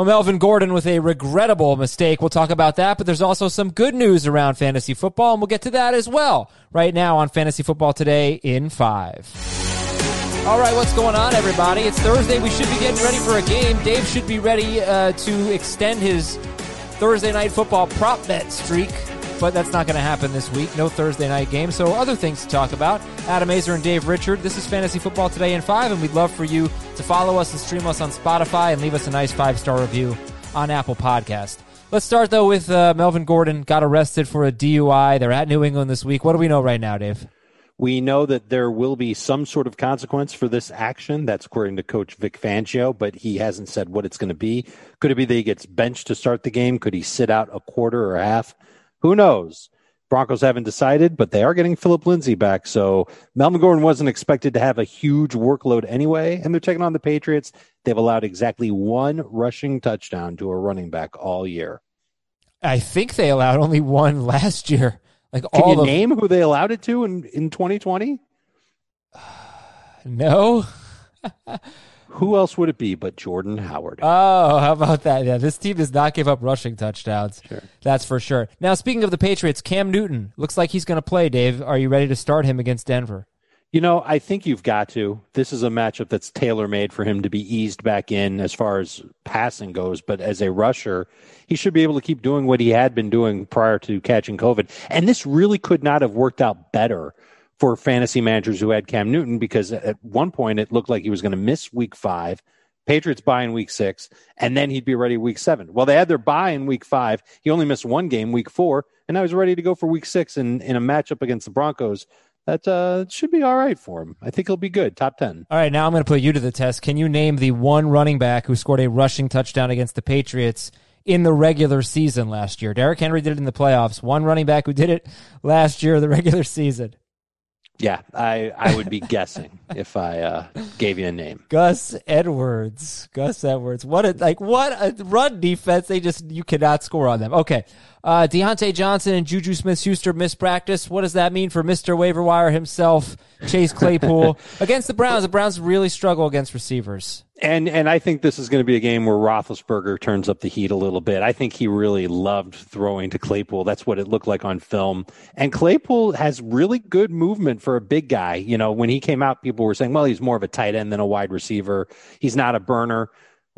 Well, Melvin Gordon with a regrettable mistake. We'll talk about that, but there's also some good news around fantasy football, and we'll get to that as well right now on Fantasy Football Today in five. All right, what's going on, everybody? It's Thursday. We should be getting ready for a game. Dave should be ready uh, to extend his Thursday night football prop bet streak but that's not going to happen this week. No Thursday night game. So other things to talk about. Adam Aizer and Dave Richard. This is Fantasy Football Today in 5, and we'd love for you to follow us and stream us on Spotify and leave us a nice five-star review on Apple Podcast. Let's start, though, with uh, Melvin Gordon got arrested for a DUI. They're at New England this week. What do we know right now, Dave? We know that there will be some sort of consequence for this action. That's according to Coach Vic Fangio, but he hasn't said what it's going to be. Could it be that he gets benched to start the game? Could he sit out a quarter or a half? Who knows? Broncos haven't decided, but they are getting Philip Lindsay back. So Melvin Gordon wasn't expected to have a huge workload anyway, and they're taking on the Patriots. They've allowed exactly one rushing touchdown to a running back all year. I think they allowed only one last year. Like Can all you of, name who they allowed it to in, in 2020? No. Who else would it be but Jordan Howard? Oh, how about that? Yeah, this team does not give up rushing touchdowns. Sure. That's for sure. Now, speaking of the Patriots, Cam Newton looks like he's going to play. Dave, are you ready to start him against Denver? You know, I think you've got to. This is a matchup that's tailor made for him to be eased back in as far as passing goes. But as a rusher, he should be able to keep doing what he had been doing prior to catching COVID. And this really could not have worked out better for fantasy managers who had Cam Newton because at one point it looked like he was going to miss week five. Patriots bye in week six, and then he'd be ready week seven. Well, they had their bye in week five. He only missed one game, week four, and now he's ready to go for week six in, in a matchup against the Broncos. That uh, should be all right for him. I think he'll be good. Top 10. All right, now I'm going to put you to the test. Can you name the one running back who scored a rushing touchdown against the Patriots in the regular season last year? Derrick Henry did it in the playoffs. One running back who did it last year, the regular season. Yeah, I, I would be guessing if I uh, gave you a name. Gus Edwards. Gus Edwards. What a like what a run defense. They just you cannot score on them. Okay. Uh Diontae Johnson and Juju Smith Schuster missed practice. What does that mean for Mr. Waiver Wire himself, Chase Claypool? against the Browns, the Browns really struggle against receivers. And and I think this is going to be a game where Roethlisberger turns up the heat a little bit. I think he really loved throwing to Claypool. That's what it looked like on film. And Claypool has really good movement for a big guy. You know, when he came out, people were saying, "Well, he's more of a tight end than a wide receiver. He's not a burner."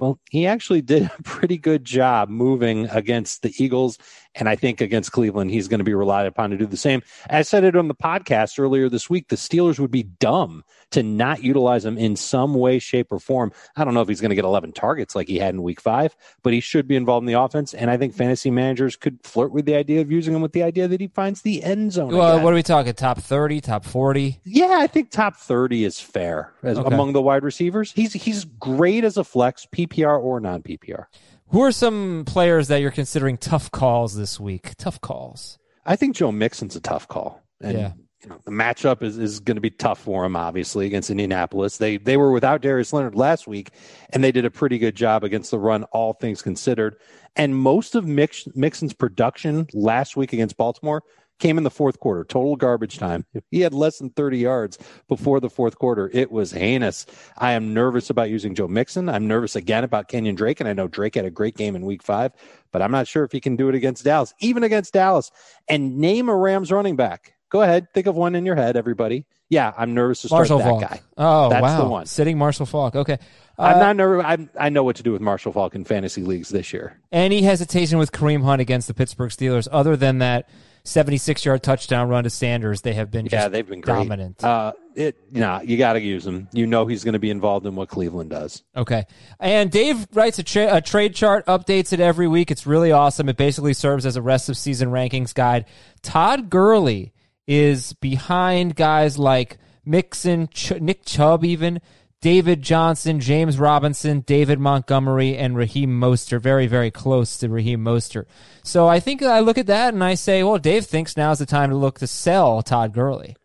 Well, he actually did a pretty good job moving against the Eagles. And I think against Cleveland, he's going to be relied upon to do the same. I said it on the podcast earlier this week. The Steelers would be dumb to not utilize him in some way, shape, or form. I don't know if he's going to get 11 targets like he had in week five, but he should be involved in the offense. And I think fantasy managers could flirt with the idea of using him with the idea that he finds the end zone. Well, again. what are we talking? Top 30, top 40? Yeah, I think top 30 is fair as, Okay. among the wide receivers. He's he's great as a flex, PPR or non PPR. Who are some players that you're considering tough calls this week? Tough calls. I think Joe Mixon's a tough call. And Yeah. you know, the matchup is, is going to be tough for him, obviously, against Indianapolis. They they were without Darius Leonard last week, and they did a pretty good job against the run, all things considered. And most of Mix, Mixon's production last week against Baltimore came in the fourth quarter, total garbage time. He had less than 30 yards before the fourth quarter. It was heinous. I am nervous about using Joe Mixon. I'm nervous again about Kenyan Drake, and I know Drake had a great game in week five, but I'm not sure if he can do it against Dallas, even against Dallas. And name a Rams running back. Go ahead, think of one in your head, everybody. Yeah, I'm nervous to start Marshall that Faulk. guy. Oh, That's wow. the one. Sitting Marshall Faulk. Okay. I'm Uh, not nervous. I'm, I know what to do with Marshall Faulk in fantasy leagues this year. Any hesitation with Kareem Hunt against the Pittsburgh Steelers, other than that 76 yard touchdown run to Sanders? They have been Yeah, just they've been great. dominant. Uh, it, nah, you got to use him. You know he's going to be involved in what Cleveland does. Okay. And Dave writes a, tra- a trade chart, updates it every week. It's really awesome. It basically serves as a rest of season rankings guide. Todd Gurley is behind guys like Mixon, Ch- Nick Chubb, even David Johnson, James Robinson, David Montgomery, and Raheem Mostert. Very, very close to Raheem Mostert. So I think I look at that and I say, well, Dave thinks now's the time to look to sell Todd Gurley.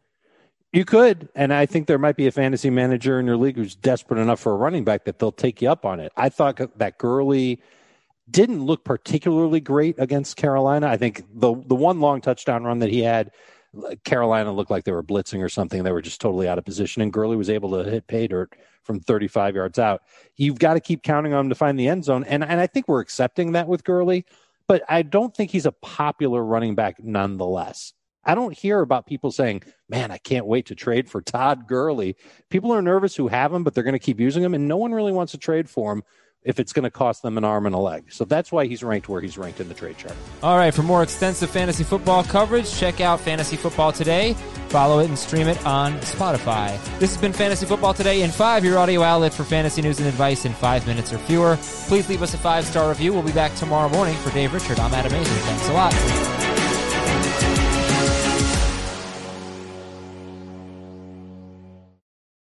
You could, and I think there might be a fantasy manager in your league who's desperate enough for a running back that they'll take you up on it. I thought that Gurley didn't look particularly great against Carolina. I think the the one long touchdown run that he had Carolina looked like they were blitzing or something. They were just totally out of position, and Gurley was able to hit pay dirt from 35 yards out. You've got to keep counting on him to find the end zone, and and I think we're accepting that with Gurley, but I don't think he's a popular running back nonetheless. I don't hear about people saying, "Man, I can't wait to trade for Todd Gurley." People are nervous who have him, but they're going to keep using him, and no one really wants to trade for him if it's going to cost them an arm and a leg. So that's why he's ranked where he's ranked in the trade chart. All right, for more extensive fantasy football coverage, check out Fantasy Football Today. Follow it and stream it on Spotify. This has been Fantasy Football Today in 5, your audio outlet for fantasy news and advice in 5 minutes or fewer. Please leave us a 5-star review. We'll be back tomorrow morning for Dave Richard. I'm Adam Aizer. Thanks a lot.